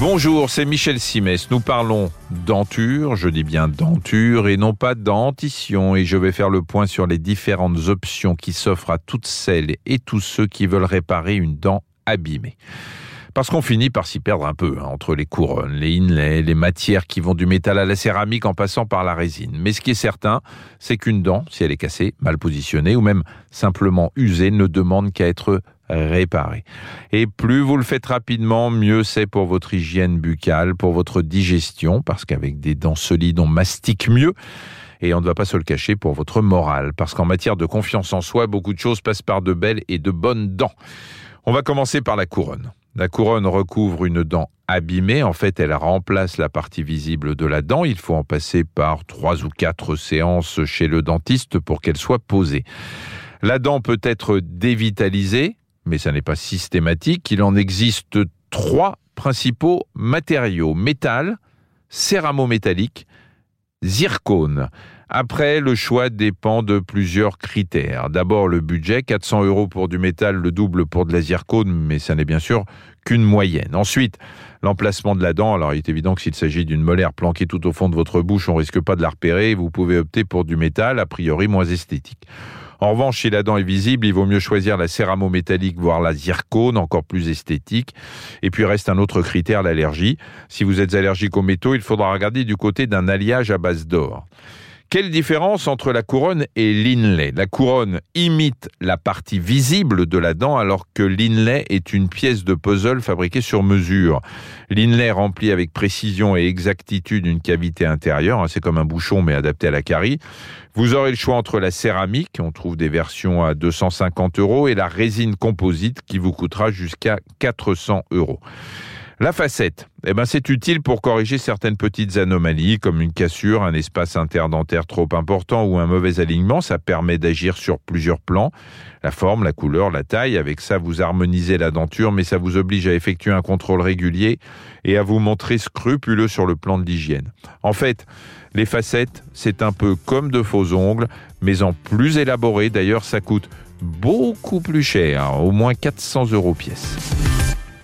Bonjour, c'est Michel Simès. Nous parlons denture, je dis bien denture et non pas dentition. Et je vais faire le point sur les différentes options qui s'offrent à toutes celles et tous ceux qui veulent réparer une dent abîmée. Parce qu'on finit par s'y perdre un peu, hein, entre les couronnes, les inlays, les matières qui vont du métal à la céramique en passant par la résine. Mais ce qui est certain, c'est qu'une dent, si elle est cassée, mal positionnée ou même simplement usée, ne demande qu'à être réparer. Et plus vous le faites rapidement, mieux c'est pour votre hygiène buccale, pour votre digestion, parce qu'avec des dents solides, on mastique mieux. Et on ne va pas se le cacher pour votre morale, parce qu'en matière de confiance en soi, beaucoup de choses passent par de belles et de bonnes dents. On va commencer par la couronne. La couronne recouvre une dent abîmée. En fait, elle remplace la partie visible de la dent. Il faut en passer par trois ou quatre séances chez le dentiste pour qu'elle soit posée. La dent peut être dévitalisée, mais ça n'est pas systématique. Il en existe trois principaux matériaux métal, céramo-métallique, zircone. Après, le choix dépend de plusieurs critères. D'abord, le budget, 400 euros pour du métal, le double pour de la zircone, mais ça n'est bien sûr qu'une moyenne. Ensuite, l'emplacement de la dent. Alors, il est évident que s'il s'agit d'une molaire planquée tout au fond de votre bouche, on risque pas de la repérer. Vous pouvez opter pour du métal, a priori moins esthétique. En revanche, si la dent est visible, il vaut mieux choisir la céramo-métallique, voire la zircone, encore plus esthétique. Et puis reste un autre critère, l'allergie. Si vous êtes allergique aux métaux, il faudra regarder du côté d'un alliage à base d'or. Quelle différence entre la couronne et l'inlay? La couronne imite la partie visible de la dent alors que l'inlay est une pièce de puzzle fabriquée sur mesure. L'inlay remplit avec précision et exactitude une cavité intérieure, hein, c'est comme un bouchon mais adapté à la carie. Vous aurez le choix entre la céramique, on trouve des versions à 250 euros, et la résine composite qui vous coûtera jusqu'à 400 euros. La facette, eh ben c'est utile pour corriger certaines petites anomalies comme une cassure, un espace interdentaire trop important ou un mauvais alignement. Ça permet d'agir sur plusieurs plans. La forme, la couleur, la taille. Avec ça, vous harmonisez la denture, mais ça vous oblige à effectuer un contrôle régulier et à vous montrer scrupuleux sur le plan de l'hygiène. En fait, les facettes, c'est un peu comme de faux ongles, mais en plus élaboré. D'ailleurs, ça coûte beaucoup plus cher, au moins 400 euros pièce.